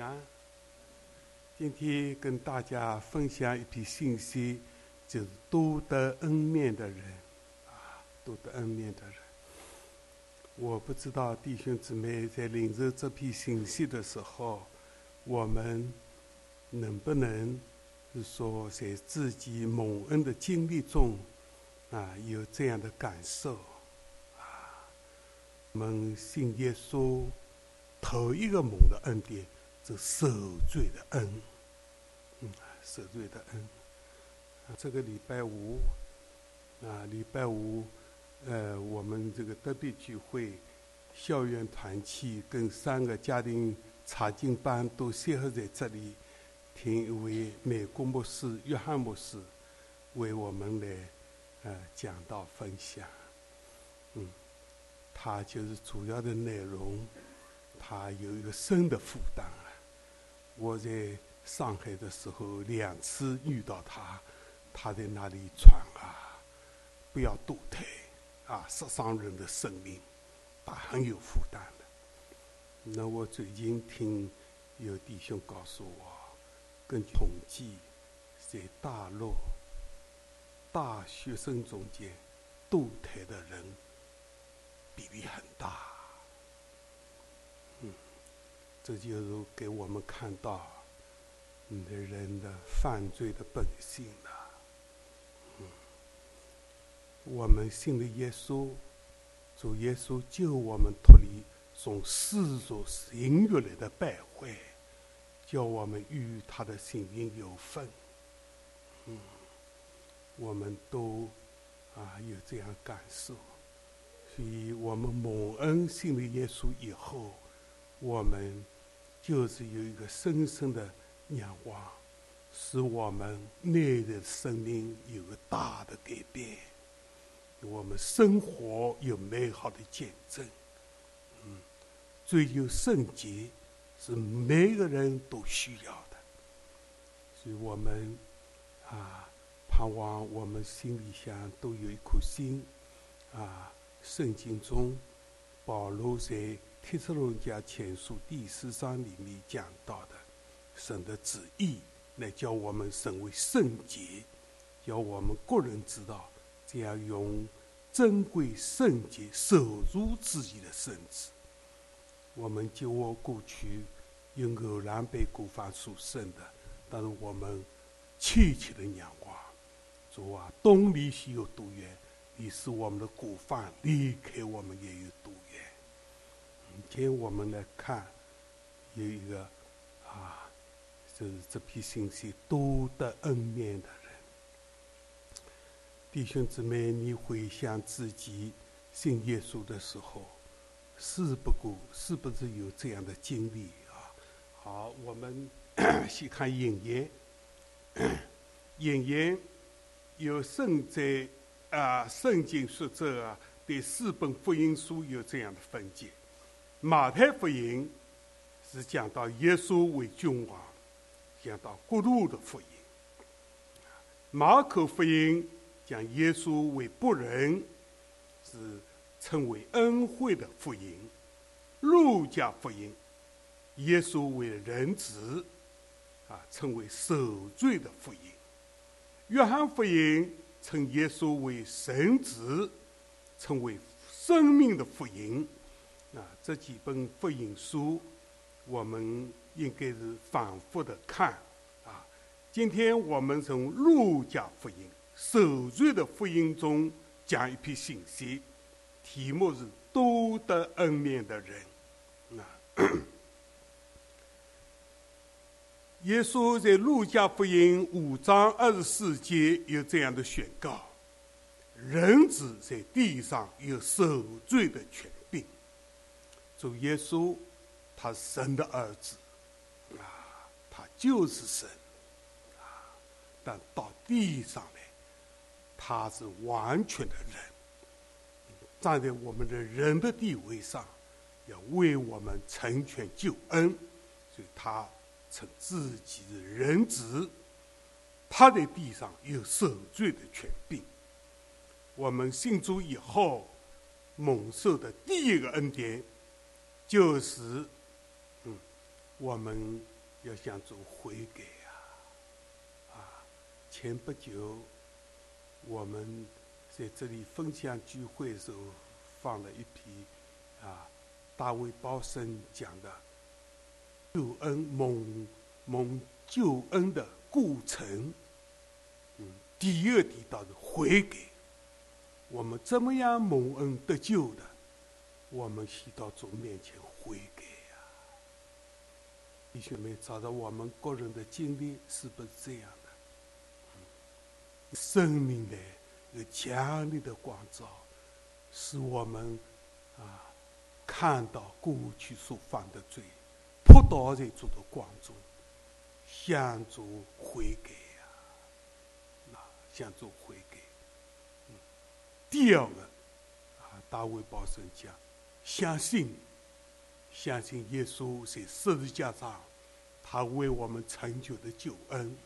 啊，今天跟大家分享一批信息，就是多得恩面的人，啊，多得恩面的人。我不知道弟兄姊妹在领受这批信息的时候，我们能不能是说在自己蒙恩的经历中，啊，有这样的感受，啊，我们信耶稣头一个蒙的恩典。这受罪的恩，嗯，受罪的恩。这个礼拜五，啊，礼拜五，呃，我们这个特别聚会，校园团契跟三个家庭查经班都结合在这里，听一位美国牧师约翰牧师为我们来，呃，讲道分享。嗯，他就是主要的内容，他有一个深的负担。我在上海的时候两次遇到他，他在那里传啊，不要堕胎啊，杀伤人的生命，他很有负担的。那我最近听有弟兄告诉我，根据统计，在大陆大学生中间堕胎的人比例很大。这就是给我们看到，你的人的犯罪的本性了。嗯，我们信的耶稣，主耶稣救我们脱离从世俗淫欲来的败坏，叫我们与他的幸运有份。嗯，我们都啊有这样感受，所以我们蒙恩信了耶稣以后，我们。就是有一个深深的仰望，使我们内在生命有个大的改变，我们生活有美好的见证。嗯，追求圣洁是每个人都需要的，所以我们啊，盼望我们心里想都有一颗心啊。圣经中，保罗在。《帖撒罗尼迦前书》第四章里面讲到的，神的旨意来叫我们成为圣洁，叫我们个人知道，这样用珍贵圣洁守住自己的身子。我们就我过去用偶然被古法所生的，但是我们切切的仰望，主啊，东离西有多远？你是我们的古法，离开我们也有多远？今天我们来看，有一个啊，就是这批信息多得恩面的人，弟兄姊妹，你回想自己信耶稣的时候，是不过是不是有这样的经历啊？好，我们 先看引言，引言有圣在啊，圣经说这啊，对四本福音书有这样的分解。马太福音是讲到耶稣为君王，讲到国度的福音；马可福音讲耶稣为仆人，是称为恩惠的福音；路加福音，耶稣为人子，啊，称为受罪的福音；约翰福音称耶稣为神子，称为生命的福音。啊，这几本福音书，我们应该是反复的看啊。今天我们从路加福音、受罪的福音中讲一篇信息，题目是“多得恩面的人”。啊，耶稣在路加福音五章二十四节有这样的宣告：“人子在地上有受罪的权。”主耶稣，他神的儿子，啊，他就是神，啊，但到地上来，他是完全的人，站在我们的人的地位上，要为我们成全救恩，所以他称自己的人子，他在地上有受罪的权柄。我们信主以后，蒙受的第一个恩典。就是，嗯，我们要向主悔改啊！啊，前不久我们在这里分享聚会的时候，放了一批啊，大卫包森讲的救恩蒙蒙救恩的过程。嗯，第二提到是悔改。我们怎么样蒙恩得救的？我们需到主面前悔改呀！弟兄们，照着我们个人的经历，是不是这样的？生命的有强烈的光照，使我们啊看到过去所犯的罪，扑倒在主的光中，向主悔改呀！那向主悔改。第二个，啊，大卫保圣讲，相信，相信耶稣在十字架上，他为我们成就的救恩，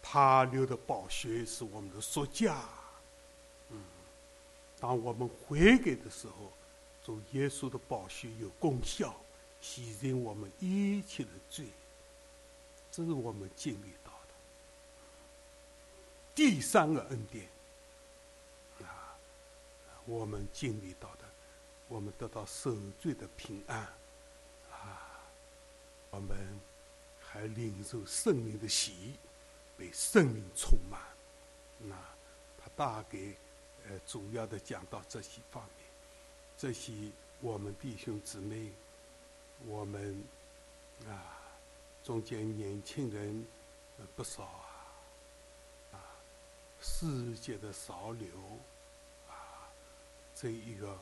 他流的宝血是我们的赎价。当我们悔改的时候，主耶稣的宝血有功效，洗净我们一切的罪。这是我们经历到的。第三个恩典啊。我们经历到的，我们得到受罪的平安，啊，我们还领受圣灵的喜，被圣灵充满。那他大概呃主要的讲到这些方面，这些我们弟兄姊妹，我们啊中间年轻人不少啊，啊世界的潮流啊。这一个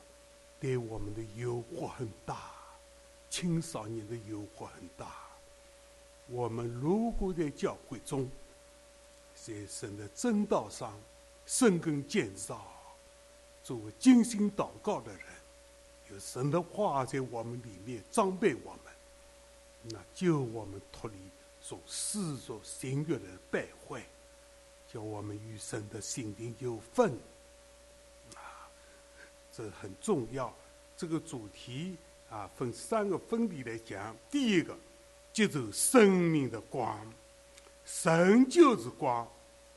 给我们的诱惑很大，青少年的诱惑很大。我们如果在教会中，在神的正道上生根建造，作为精心祷告的人，有神的话在我们里面装备我们，那就我们脱离所世俗行欲的败坏，叫我们与神的心灵有份。这很重要，这个主题啊，分三个分别来讲。第一个，接受生命的光，神就是光，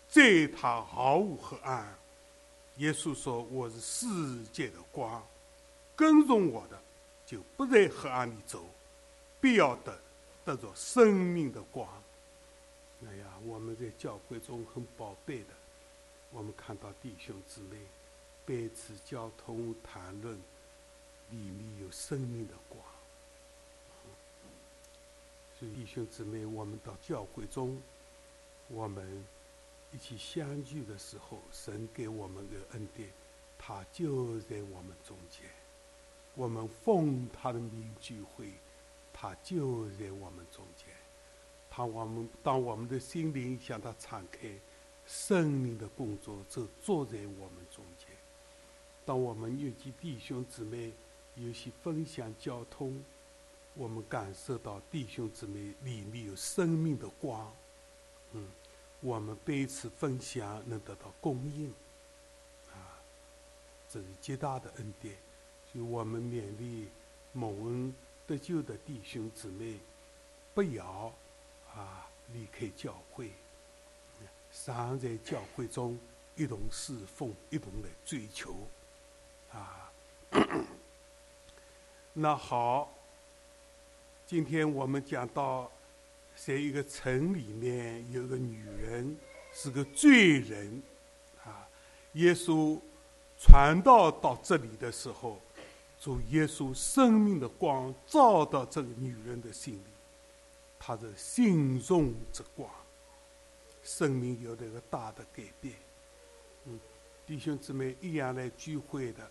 在他毫无黑暗。耶稣说：“我是世界的光，跟从我的，就不在黑暗里走，必要得得着生命的光。”哎呀，我们在教会中很宝贝的，我们看到弟兄姊妹。彼此交通谈论，里面有生命的光。所以弟兄姊妹，我们到教会中，我们一起相聚的时候，神给我们的恩典，他就在我们中间。我们奉他的名聚会，他就在我们中间。他我们当我们的心灵向他敞开，生命的工作就坐在我们中间。当我们有些弟兄姊妹有些分享交通，我们感受到弟兄姊妹里面有生命的光，嗯，我们彼此分享能得到供应，啊，这是极大的恩典。所以我们勉励蒙恩得救的弟兄姊妹，不要啊离开教会，常在教会中一同侍奉，一同来追求。啊，那好，今天我们讲到，在一个城里面有个女人是个罪人，啊，耶稣传道到这里的时候，主耶稣生命的光照到这个女人的心里，她的心中之光，生命有了一个大的改变。弟兄姊妹一样来聚会的。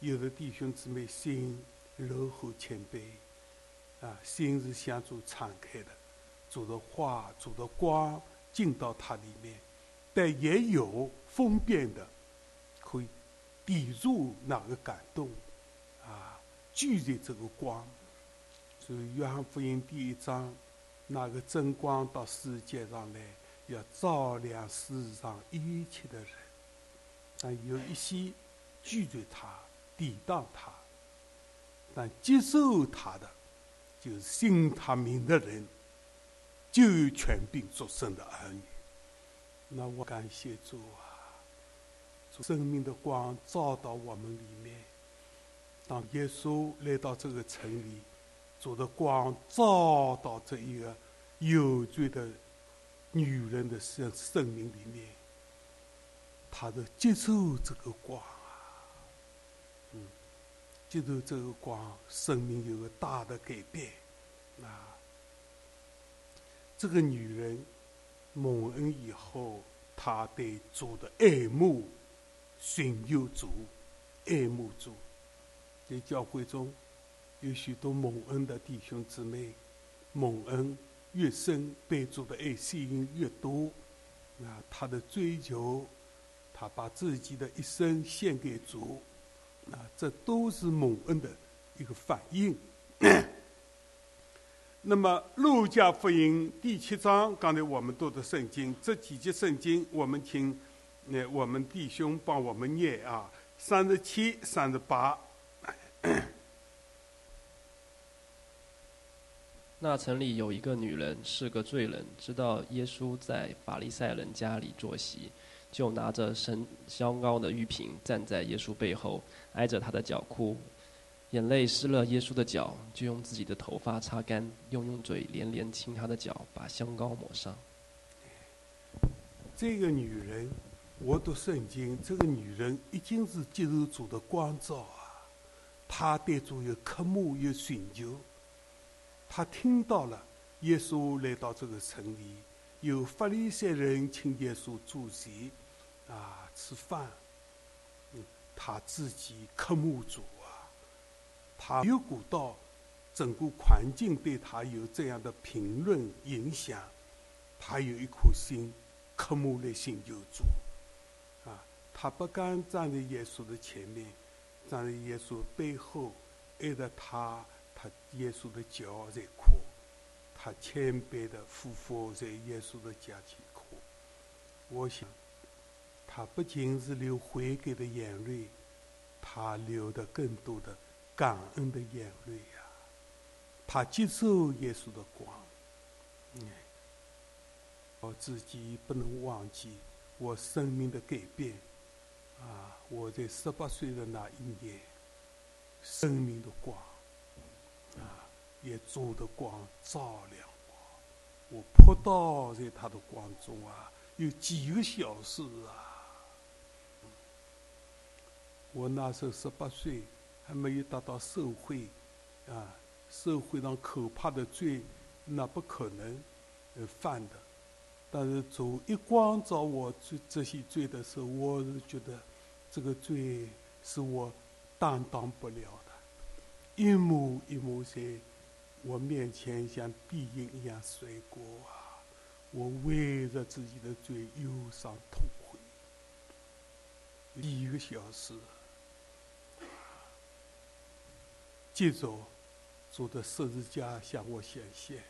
有的弟兄姊妹心柔和谦卑，啊，心是向主敞开的，主的话、主的光进到他里面，但也有分辨的，可以抵住那个感动，啊，拒绝这个光。所以约翰福音第一章，那个真光到世界上来，要照亮世上一切的人，但有一些拒绝他。抵挡他，但接受他的，就是信他名的人，就有权柄作圣的儿女。那我感谢主啊，主生命的光照到我们里面。当耶稣来到这个城里，主的光照到这一个有罪的女人的生生命里面，他的接受这个光啊，嗯，接受这个光，生命有个大的改变。啊，这个女人蒙恩以后，她对主的爱慕，寻求主，爱慕主。在教会中，有许多蒙恩的弟兄姊妹，蒙恩越深，被主的爱吸引越多。啊，他的追求，把自己的一生献给主，啊，这都是蒙恩的一个反应。那么，《路加福音》第七章，刚才我们读的圣经，这几节圣经，我们请那我们弟兄帮我们念啊，三十七、三十八。那城里有一个女人，是个罪人，知道耶稣在法利赛人家里坐席，就拿着神香膏的玉瓶，站在耶稣背后，挨着他的脚哭。眼泪湿了耶稣的脚，就用自己的头发擦干，又用嘴连连亲他的脚，把香膏抹上。这个女人，我读圣经，这个女人已经是接受主的光照啊，她对主有渴慕，有寻求。她听到了耶稣来到这个城里，有法利赛人请耶稣主席啊吃饭，嗯，他自己渴慕主。他有估到整个环境对他有这样的评论影响，他有一颗心渴慕的心就主，啊，他不敢站在耶稣的前面，站在耶稣背后挨着他，他耶稣的脚在哭，他谦卑的匍匐在耶稣的脚前哭。我想，他不仅是流悔改的眼泪，他流的更多的。感恩的眼泪呀，他接受耶稣的光，嗯，我自己不能忘记我生命的改变，啊，我在十八岁的那一年，生命的光，啊，也主的光照亮我，我扑倒在他的光中啊，有几个小时啊，我那时候十八岁。还没有达到社会，啊，社会上可怕的罪，那不可能呃犯的。但是主一光照我这这些罪的时候，我是觉得这个罪是我担当不了的，一幕一幕在我面前像碧影一样甩过啊！我为着自己的罪忧伤痛悔，一个小时。接着，主的十字架向我显现，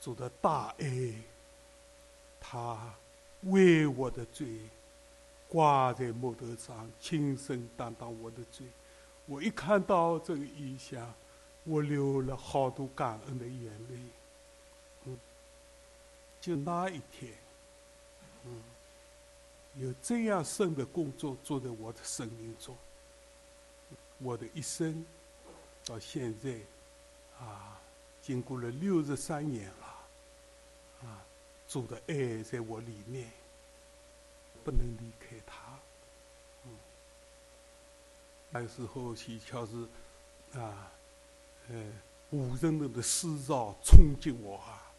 主的大爱，他为我的罪挂在木头上，亲身担当我的罪。我一看到这个意象，我流了好多感恩的眼泪。嗯，就那一天，嗯，有这样深的工作做在我的生命中，我的一生。到现在，啊，经过了六十三年了，啊，主的爱在我里面，不能离开他。嗯，那时候西巧是，啊，呃，无人能的思潮冲击我啊，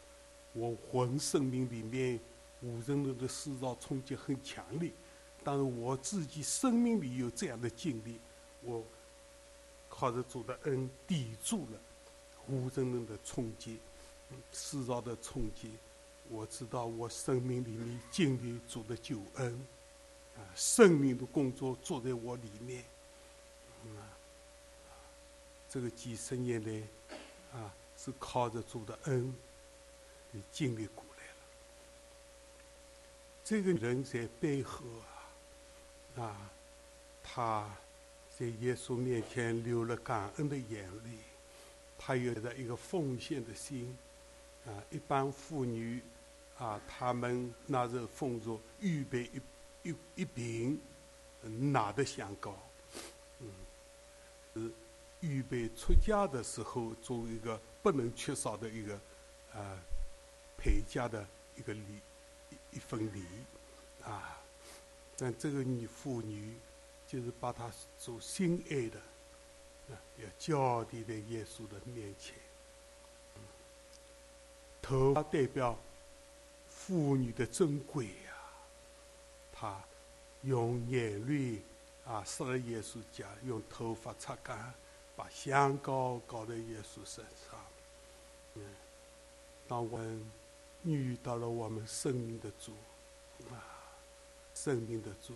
我魂生命里面无人能的思潮冲击很强烈，但是我自己生命里有这样的经历，我。靠着主的恩抵住了无神论的冲击，世上的冲击。我知道我生命里面经历主的救恩，啊，生命的工作做在我里面，啊，这个几十年来，啊，是靠着主的恩，经历过来了。这个人在背后啊，啊，他。在耶稣面前流了感恩的眼泪，他有着一个奉献的心，啊，一般妇女，啊，他们那时候奉着预备一一一饼，拿的香膏，嗯，是预备出家的时候作为一个不能缺少的一个啊陪嫁的一个礼一一份礼，啊，但这个女妇女就是把他所心爱的。啊要交递在耶稣的面前，头发代表妇女的珍贵呀。他用眼泪啊湿了耶稣脚，用头发擦干，把香膏搞在耶稣身上。嗯，当我们遇到了我们生命的主啊，生命的主，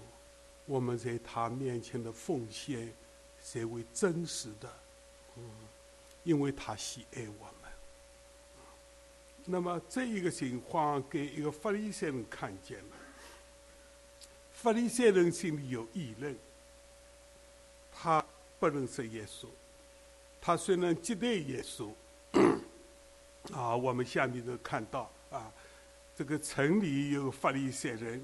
我们在他面前的奉献。才为真实的，因为他喜爱我们。那么这一个情况给一个法利赛人看见了，法利赛人心里有议论，他不认识耶稣，他虽然接待耶稣，啊，我们下面都看到啊，这个城里有法利赛人，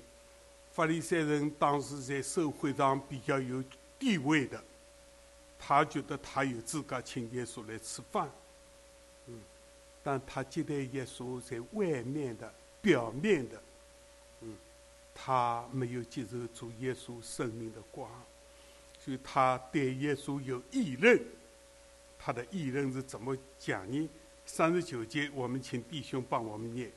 法利赛人当时在社会上比较有地位的。他觉得他有资格请耶稣来吃饭，嗯，但他接待耶稣在外面的、表面的，嗯，他没有接受主耶稣生命的光，所以他对耶稣有议论。他的议论是怎么讲呢？三十九节，我们请弟兄帮我们念。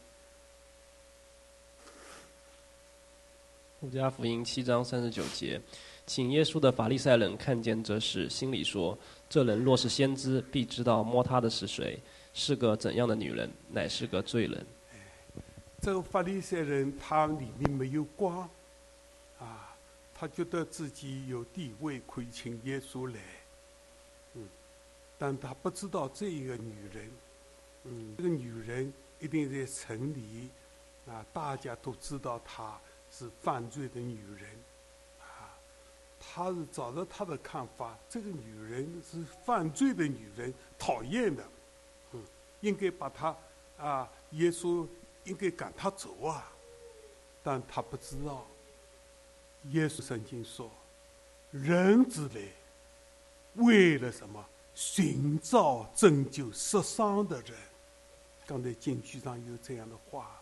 路加福音七章三十九节。请耶稣的法利赛人看见这事，心里说：“这人若是先知，必知道摸他的是谁，是个怎样的女人，乃是个罪人。”这个法利赛人他里面没有光，啊，他觉得自己有地位，可以请耶稣来，嗯，但他不知道这一个女人，嗯，这个女人一定在城里，啊，大家都知道她是犯罪的女人。啊他是找到他的看法，这个女人是犯罪的女人，讨厌的，嗯，应该把她啊，耶稣应该赶她走啊，但他不知道，耶稣曾经说，人之类为了什么？寻找拯救受伤的人。刚才经句上有这样的话，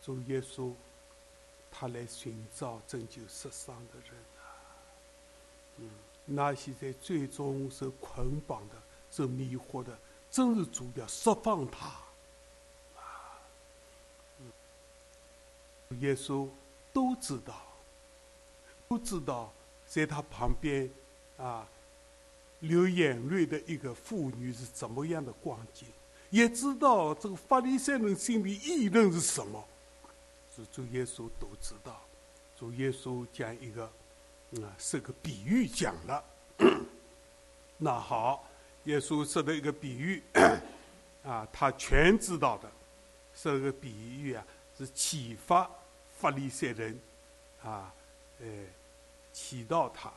主耶稣，他来寻找拯救受伤的人。嗯，那些在最终受捆绑的、受迷惑的，真是主要释放他。啊，耶稣都知道，都知道，在他旁边啊流眼泪的一个妇女是怎么样的光景，也知道这个法利赛人心里议论是什么，主主耶稣都知道。主耶稣讲一个。啊，是个比喻讲了。那好，耶稣说的一个比喻，啊，他全知道的，这个比喻啊，是启发法利赛人，啊，呃，启到他，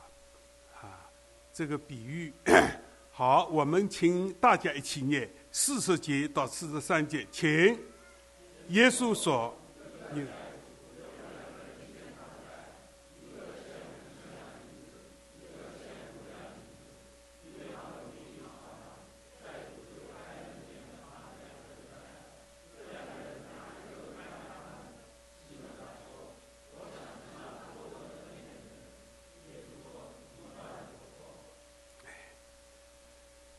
啊，这个比喻，好，我们请大家一起念四十节到四十三节，请耶稣说，你。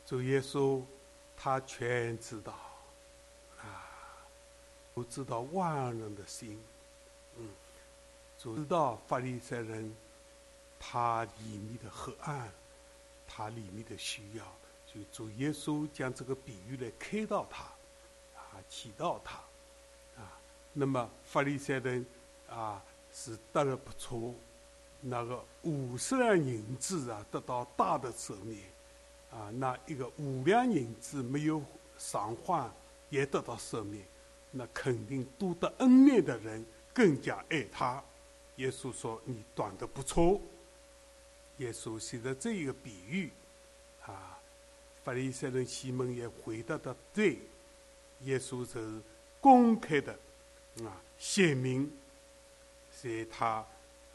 主耶稣，他全知道，不知道万人的心，嗯，知道法利赛人，他里面的黑暗，他里面的需要，就主耶稣将这个比喻来开导他，啊，启导他，啊，那么法利赛人，啊，是得了不错，那个五十两银子啊，得到大的赦免。啊，那一个五两银子没有偿还，也得到赦免，那肯定多得恩面的人更加爱他。耶稣说：“你短的不错。”耶稣写的这一个比喻，啊，法利赛人西门也回答的对，耶稣是公开的啊，显明在他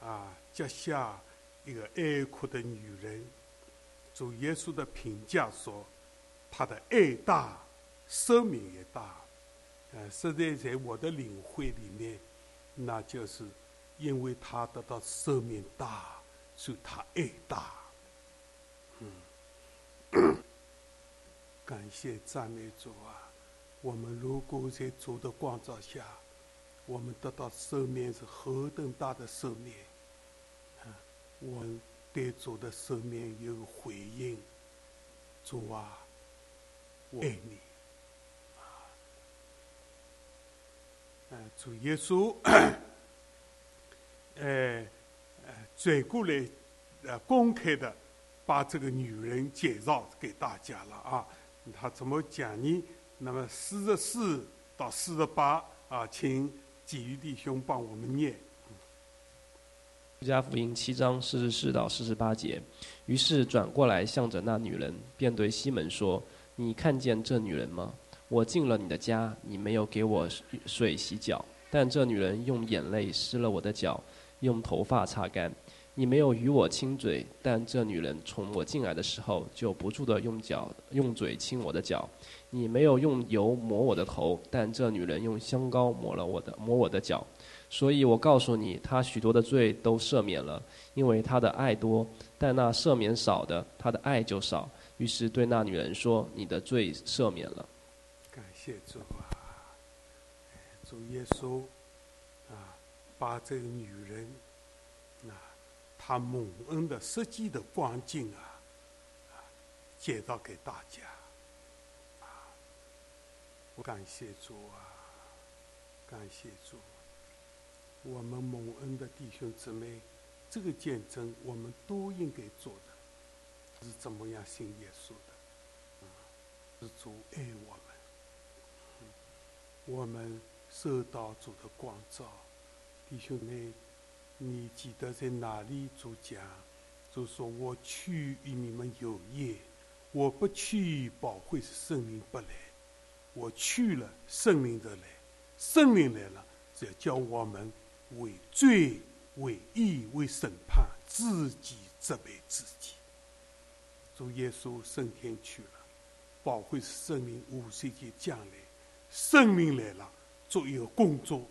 啊脚下一个爱哭的女人。主耶稣的评价说，他的爱大，生命也大。呃，实在在我的领会里面，那就是因为他得到生命大，所以他爱大。嗯，感谢赞美主啊！我们如果在主的光照下，我们得到生命是何等大的生命啊！我们对主的生命有回应，主啊，我爱你。主耶稣，呃，转过来，呃，公开的把这个女人介绍给大家了啊。他怎么讲呢？那么四十四到四十八啊，请几位弟兄帮我们念。路加福音七章四十四到四十八节。于是转过来向着那女人，便对西门说：“你看见这女人吗？”我进了你的家，你没有给我水洗脚，但这女人用眼泪湿了我的脚，用头发擦干。你没有与我亲嘴，但这女人从我进来的时候就不住的用脚、用嘴亲我的脚。你没有用油抹我的头，但这女人用香膏抹了我的、抹我的脚。所以我告诉你，她许多的罪都赦免了，因为她的爱多；但那赦免少的，她的爱就少。于是对那女人说：“你的罪赦免了。”谢主啊，主耶稣啊，把这个女人啊，她蒙恩的实际的光景啊，啊，介绍给大家啊。我感谢主啊，感谢主，我们蒙恩的弟兄姊妹，这个见证我们都应该做的，是怎么样信耶稣的？啊，是主爱我们。我们受到主的光照，弟兄们，你记得在哪里主讲？就说我去与你们有业，我不去，保会是圣灵不来。我去了，圣灵的来，圣灵来了，只要叫我们为罪、为义、为审判，自己责备自己。主耶稣升天去了，保会是圣灵五岁节降临。生命来了，做一个工作，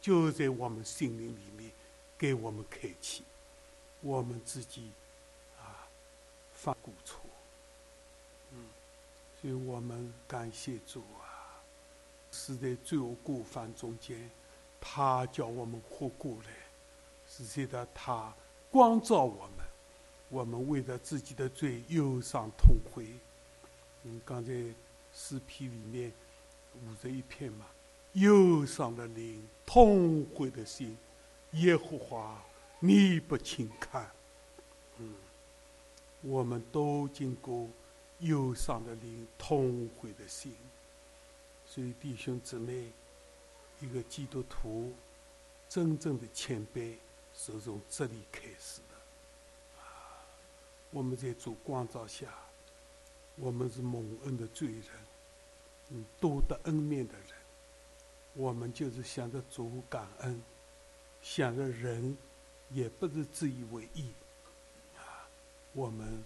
就在我们心灵里面给我们开启，我们自己啊犯过错，嗯，所以我们感谢主啊，是在罪恶过犯中间，他叫我们活过来，是在的他光照我们，我们为了自己的罪忧伤痛悔，嗯，刚才诗篇里面。捂着一片嘛，忧伤的灵，痛悔的心，耶和华，你不轻看。嗯，我们都经过忧伤的灵，痛悔的心。所以弟兄姊妹，一个基督徒真正的谦卑是从这里开始的。啊，我们在主光照下，我们是蒙恩的罪人。嗯，多得恩面的人，我们就是想着主感恩，想着人也不是自以为意，啊，我们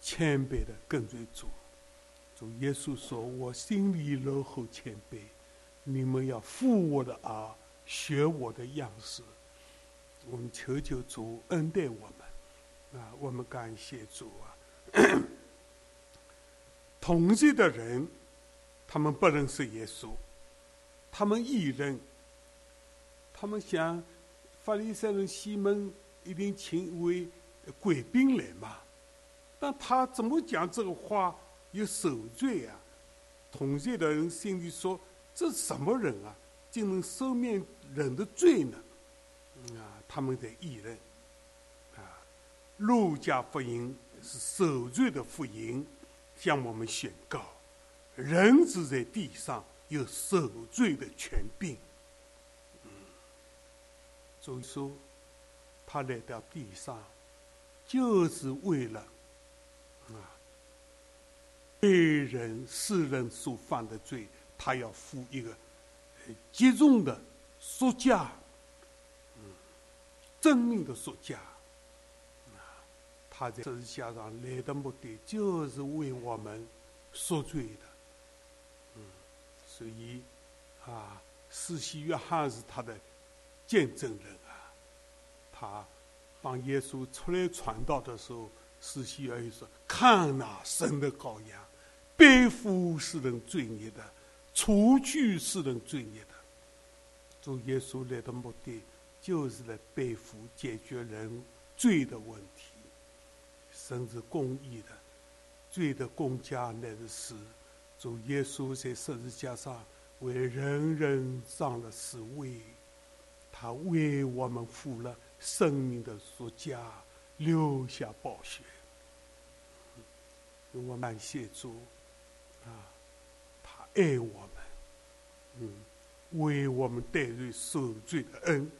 谦卑的跟随主。主耶稣说：“我心里柔和谦卑，你们要负我的儿，学我的样式。”我们求求主恩待我们，啊，我们感谢主啊！同罪的人。他们不认识耶稣，他们异人，他们想法利赛人西门一定请一位贵宾来嘛？但他怎么讲这个话有受罪啊？同罪的人心里说：这什么人啊，竟能赦免人的罪呢？啊，他们在议论。啊，路加福音是受罪的福音，向我们宣告。人子在地上有受罪的权柄，嗯，所以说，他来到地上，就是为了啊，被人世人所犯的罪，他要负一个极重的赎价，嗯，真命的赎价。他在十字架上来的目的，就是为我们赎罪的。所以啊，施洗约翰是他的见证人啊。他当耶稣出来传道的时候，施洗约翰说：“看那神的羔羊，背负世人罪孽的，除去世人罪孽的。”主耶稣来的目的，就是来背负解决人罪的问题。神是公义的，罪的公家乃是死。主耶稣在十字架上为人人上了死位，他为我们付了生命的赎价，留下宝血。我感谢主，啊，他爱我们，嗯，为我们代罪受罪的恩。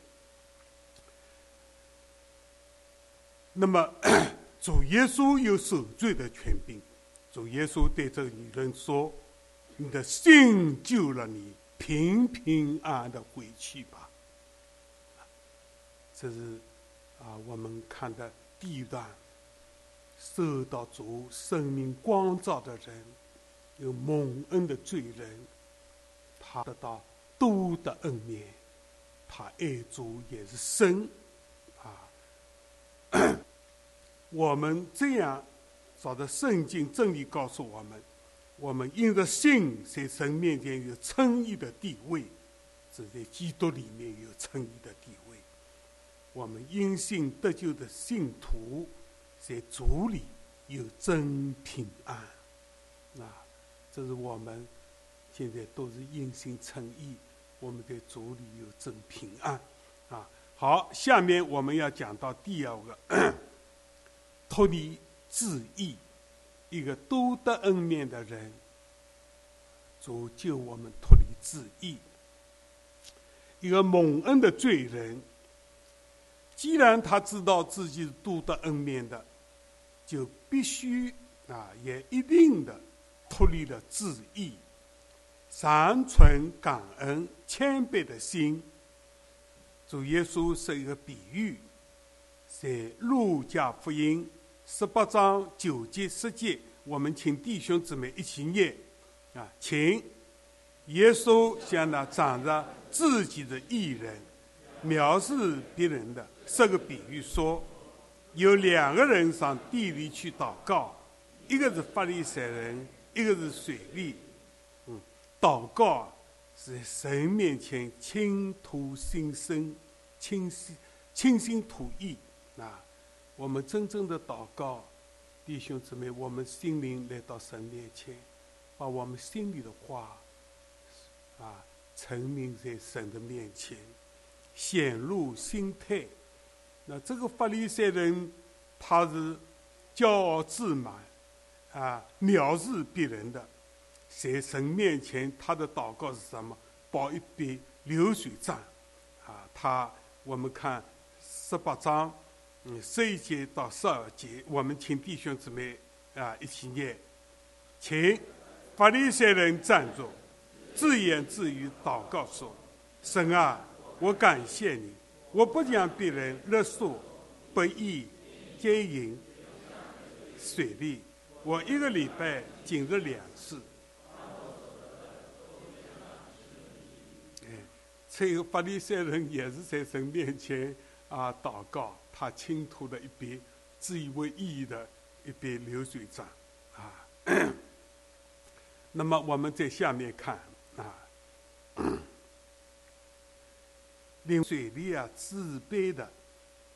那么。主耶稣有受罪的权柄。主耶稣对这个女人说：“你的信救了你，平平安安的回去吧。”这是啊，我们看的第一段。受到主生命光照的人，有蒙恩的罪人，他得到多的恩典，他爱主也是深啊。我们这样找的圣经真理告诉我们：我们因着信在神面前有称义的地位，是在基督里面有称义的地位。我们因信得救的信徒，在主里有真平安。啊，这是我们现在都是因信称义，我们在主里有真平安。啊，好，下面我们要讲到第二个。脱离自义，一个多得恩面的人，主救我们脱离自义。一个蒙恩的罪人，既然他知道自己是多得恩面的，就必须啊，也一定的脱离了自义，常存感恩谦卑的心。主耶稣是一个比喻，在路加福音。十八章九节十节，我们请弟兄姊妹一起念啊，请耶稣向那长着自己的艺人描述别人的这个比喻说：有两个人上地里去祷告，一个是法利赛人，一个是水利。嗯，祷告是神面前倾吐心声，倾心倾心吐意啊。我们真正的祷告，弟兄姊妹，我们心灵来到神面前，把我们心里的话，啊，陈明在神的面前，显露心态。那这个法利赛人，他是骄傲自满，啊，藐视别人的，在神面前，他的祷告是什么？报一笔流水账，啊，他我们看十八章。嗯，十一节到十二节，我们请弟兄姊妹啊一起念，请法利赛人站住，自言自语祷告说：“神啊，我感谢你，我不将别人勒索、不义、奸淫、水利，我一个礼拜仅日两次。”哎，这个法利赛人也是在神面前啊祷告。他倾吐了一笔自以为意义的一笔流水账，啊，那么我们在下面看啊，令水利啊自卑的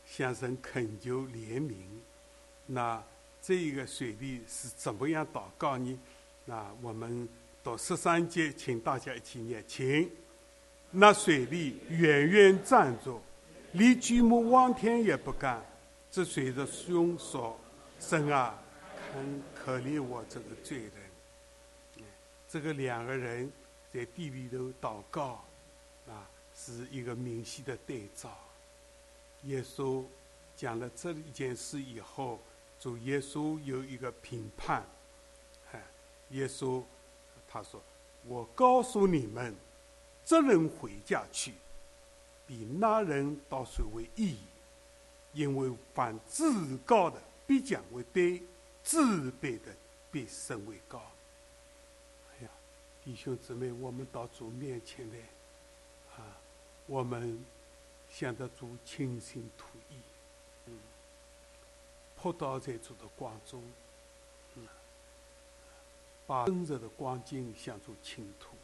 向神恳求怜悯，那这一个水利是怎么样祷告呢？那我们读十三节，请大家一起念，请那水利远远站住。连举目望天也不敢，只随着胸说：“神啊，看可怜我这个罪人。”这个两个人在地里头祷告，啊，是一个明晰的对照。耶稣讲了这一件事以后，主耶稣有一个评判，哎，耶稣他说：“我告诉你们，这人回家去，比那人到水为义，因为凡自高的必将为卑，自卑的必升为高。”哎呀，弟兄姊妹，我们到主面前来，啊，我们向着主倾心吐意，嗯，扑倒在主的光中。嗯把真实的光景向主倾吐。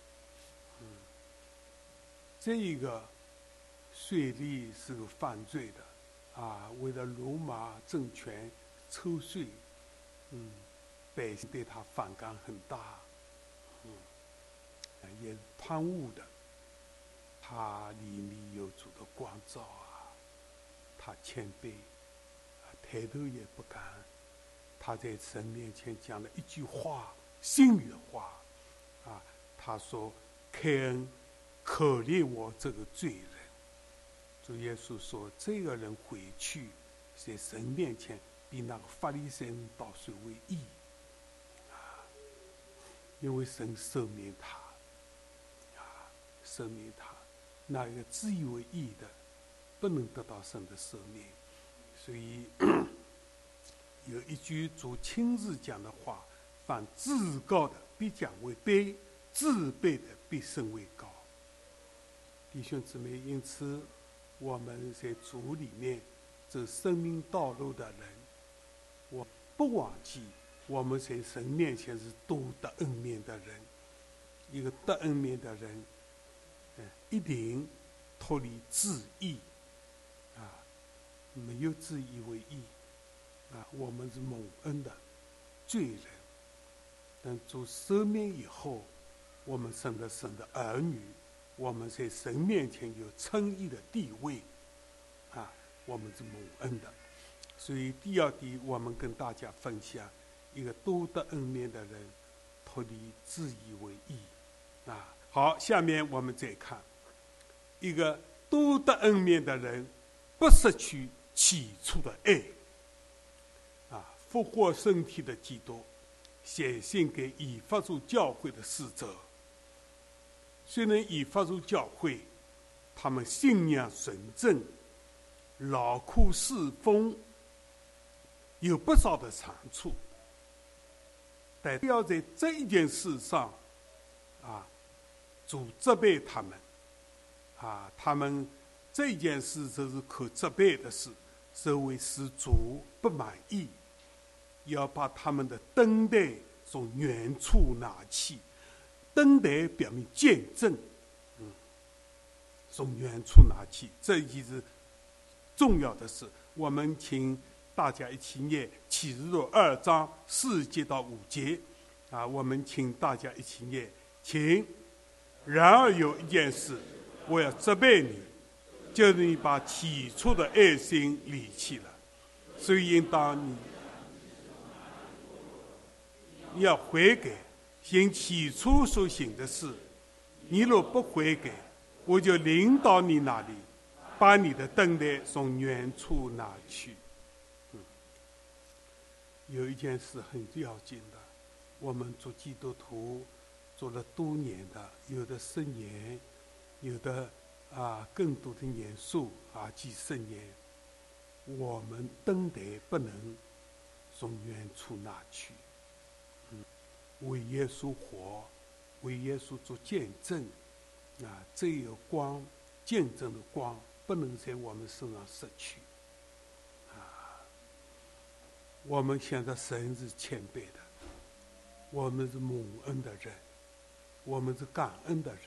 嗯，这一个税吏是个犯罪的，啊，为了罗马政权抽税，嗯，百姓对他反感很大，嗯，也贪污的，他里面有主的光照啊，他谦卑，抬头也不敢，他在神面前讲了一句话。心里的话，啊，他说：“开恩，可怜我这个罪人。”主耶稣说：“这个人回去，在神面前比那个法利赛人倒水为义，啊，因为神赦免他，啊，赦免他，那个自以为义的，不能得到神的赦免。所以 有一句主亲自讲的话。”凡自高的必降为卑，自卑的必升为高。弟兄姊妹，因此我们在主里面走生命道路的人，我不忘记我们在神面前是多得恩面的人。一个得恩面的人，嗯，一定脱离自义，啊，没有自以为义，啊，我们是蒙恩的罪人。但主赦免以后，我们成了神的儿女，我们在神面前有称义的地位，啊，我们是蒙恩的。所以第二点，我们跟大家分享一个多得恩面的人脱离自以为义，啊，好，下面我们再看一个多得恩面的人不失去起初的爱，啊，复活身体的基督。写信给已发出教会的使者。虽然已发出教会，他们信仰纯正，劳苦侍奉，有不少的长处，但要在这一件事上，啊，主责备他们，啊，他们这件事就是可责备的事，是为使主不满意。要把他们的灯台从远处拿去，灯台表明见证，嗯，从远处拿起，这已是重要的事。我们请大家一起念启示录二章四节到五节，啊，我们请大家一起念，请。然而有一件事，我要责备你，就是你把起初的爱心离弃了，所以应当你。你要悔改，行起初所行的事。你若不悔改，我就领导你那里，把你的灯台从远处拿去。嗯，有一件事很要紧的，我们做基督徒做了多年的，有的十年，有的啊更多的年数啊几十年，我们灯台不能从远处拿去。为耶稣活，为耶稣做见证，啊，这个光，见证的光，不能在我们身上失去。啊，我们现在神是谦卑的，我们是蒙恩的人，我们是感恩的人，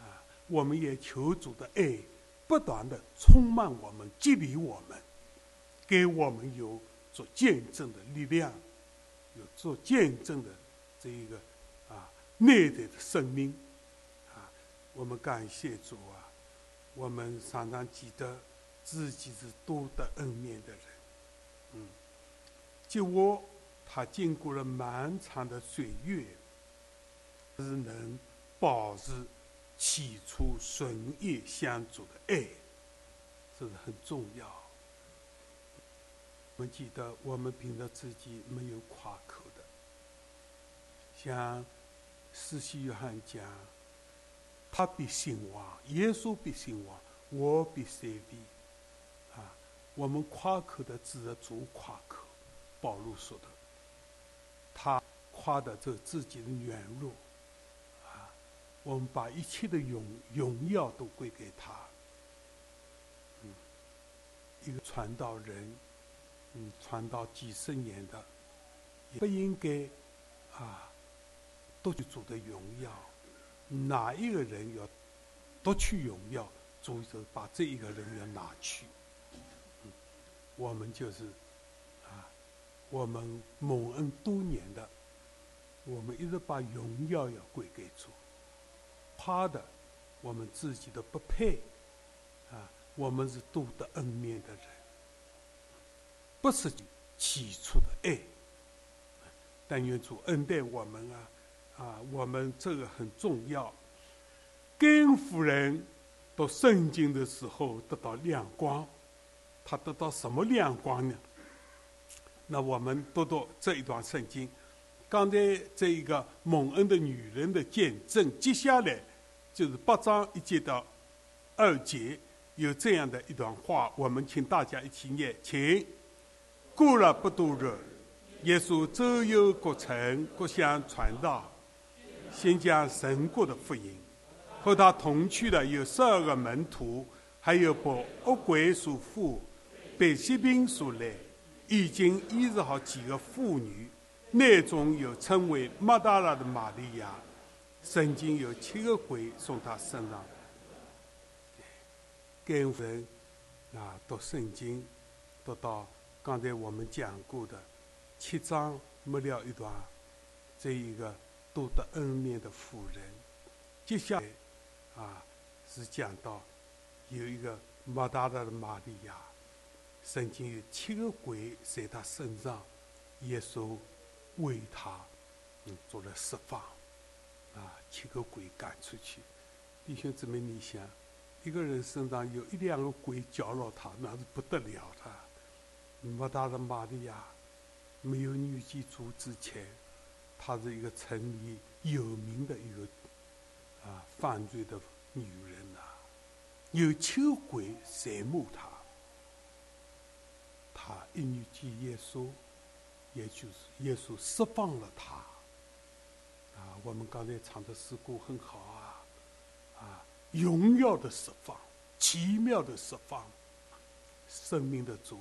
啊，我们也求主的爱不断的充满我们，激励我们，给我们有做见证的力量，有做见证的。这一个啊，内在的生命啊，我们感谢主啊！我们常常记得自己是多得恩面的人，嗯，就我他经过了漫长的岁月，是能保持起初纯意相助的爱，这是很重要。我们记得，我们凭着自己没有夸口。像四西约翰讲，他必兴旺，耶稣必兴旺，我必衰微。啊，我们夸口的只是主夸口，保罗说的，他夸的这自己的软弱。啊，我们把一切的荣荣耀都归给他。嗯，一个传道人，嗯，传道几十年的，不应该啊。夺取主的荣耀，哪一个人要夺取荣耀，主就把这一个人要拿去。我们就是啊，我们蒙恩多年的，我们一直把荣耀要归给主，他的我们自己都不配啊，我们是多得恩面的人，不是起初的爱。但愿主恩待我们啊。啊，我们这个很重要。根夫人读圣经的时候得到亮光，他得到什么亮光呢？那我们读读这一段圣经。刚才这一个蒙恩的女人的见证，接下来就是八章一节到二节有这样的一段话，我们请大家一起念，请。过了不多日，耶稣周游各城各乡传道。先讲神国的福音，和他同去的有十二个门徒，还有把恶鬼所附、被疾病所累，已经医治好几个妇女，内中有称为马达拉的玛利亚，曾经有七个鬼从他身上。跟人啊读圣经，读到刚才我们讲过的七章末了一段，这一个。多得恩面的妇人，接下来啊是讲到有一个马大的玛利亚，曾经有七个鬼在他身上，耶稣为他嗯做了释放，啊七个鬼赶出去。弟兄姊妹，你想一个人身上有一两个鬼搅扰他，那是不得了的。马大的玛利亚没有女祭主之前。她是一个城里有名的一个啊犯罪的女人呐，有秋鬼羡慕她，她一女见耶稣，也就是耶稣释放了她。啊，我们刚才唱的诗歌很好啊，啊，荣耀的释放，奇妙的释放，生命的主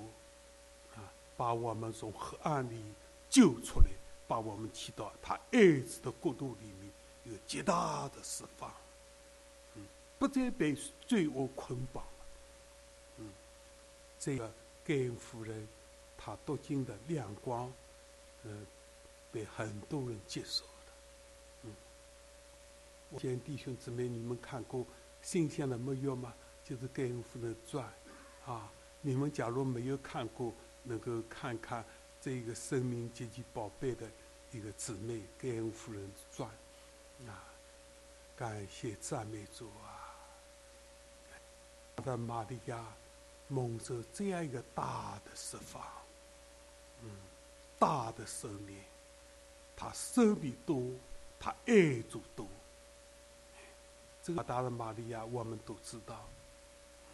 啊，把我们从黑暗里救出来。把我们提到他儿子的国度里面，有极大的释放，嗯，不再被罪恶捆绑了，嗯，这个盖恩夫人，她读经的亮光，嗯，被很多人接受了，嗯，我见弟兄姊妹，你们看过《新鲜的没有吗？就是盖恩夫人传，啊，你们假如没有看过，能够看看。这一个生命极其宝贝的一个姊妹，盖恩夫人传啊，感谢赞美主啊！他的玛利亚蒙受这样一个大的释放，嗯，大的生命，他生命多，他爱主多。这个大的玛利亚，我们都知道，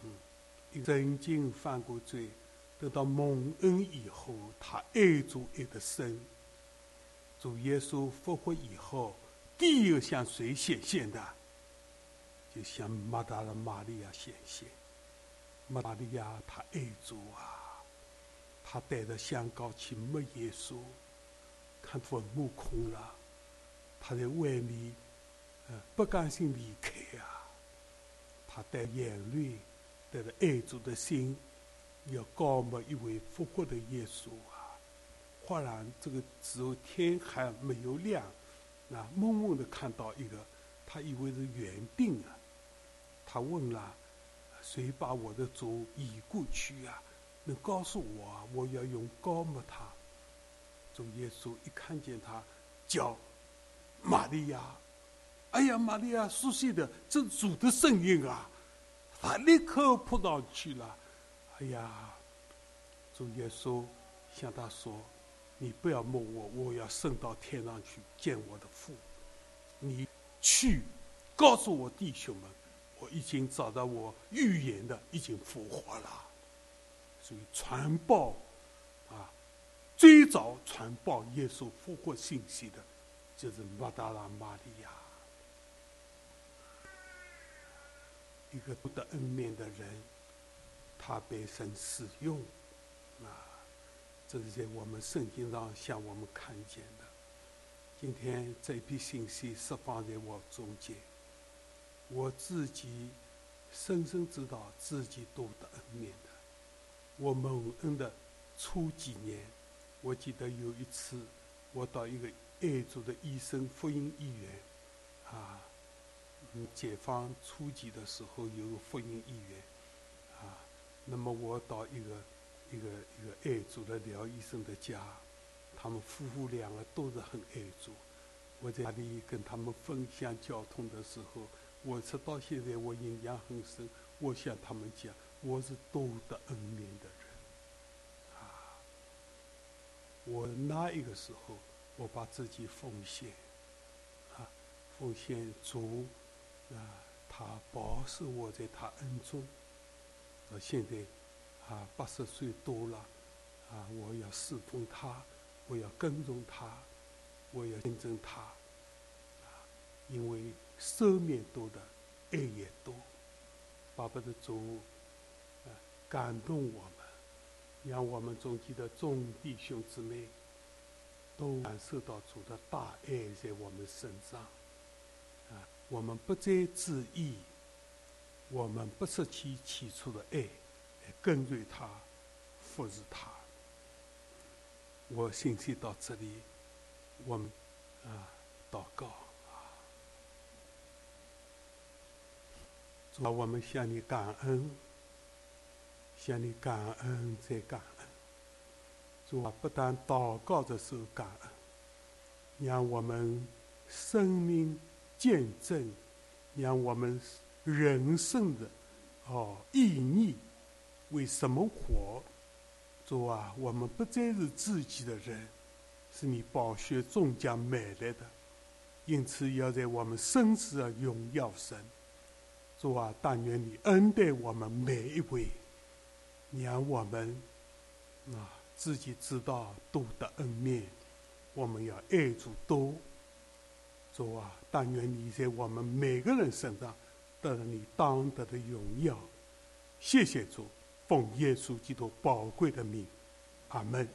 嗯，曾经犯过罪。得到蒙恩以后，他爱主爱得深。主耶稣复活以后，第一个向谁显现的？就向马达的玛利亚显现。玛利亚她爱主啊，她带着香膏去摸耶稣，看坟墓空了，她在外面，呃，不甘心离开啊。她带眼泪，带着爱主的心。要告密一位复活的耶稣啊！忽然，这个时候天还没有亮，那，蒙蒙的看到一个，他以为是园丁啊。他问了：“谁把我的主移过去啊？能告诉我，我要用膏抹他。”主耶稣一看见他，叫玛利亚，哎呀，玛利亚，熟悉的这主的声音啊！他立刻扑上去了。哎呀，主耶稣向他说：“你不要摸我，我要升到天上去见我的父。你去告诉我弟兄们，我已经找到我预言的，已经复活了。所以传报啊，最早传报耶稣复活信息的，就是马达拉玛利亚，一个不得恩面的人，他被神使用。啊这是在我们圣经上向我们看见的。今天这批信息释放在我中间，我自己深深知道自己多得恩面的。我蒙恩的初几年，我记得有一次，我到一个爱族的医生福音医院，啊，解放初级的时候有个福音医院，那么我到一个。一个一个爱主的廖医生的家，他们夫妇两个都是很爱主。我在那里跟他们分享交通的时候，我直到现在我印象很深。我向他们讲，我是多得恩典的人。啊，我那一个时候，我把自己奉献，啊，奉献主，啊，他保守我在他恩中，到现在。啊，八十岁多了，啊，我要侍奉他，我要跟踪他，我要见证他，啊，因为赦免多的爱也多，巴不得主，啊，感动我们，让我们中间的众弟兄姊妹都感受到主的大爱在我们身上，啊，我们不再自意，我们不失去起初的爱。跟随他，服侍他。我信息到这里，我们啊，祷告啊，主啊，我们向你感恩，向你感恩再感恩。主啊，不但祷告的时候感恩，让我们生命见证，让我们人生的哦意义。为什么活？主啊，我们不再是自己的人，是你宝血终将买来的，因此要在我们生死的荣耀神。主啊，但愿你恩待我们每一位，让我们啊自己知道多的恩面，我们要爱主多。主啊，但愿你在我们每个人身上得了你当得的荣耀。谢谢主。奉耶稣基督宝贵的名，阿门。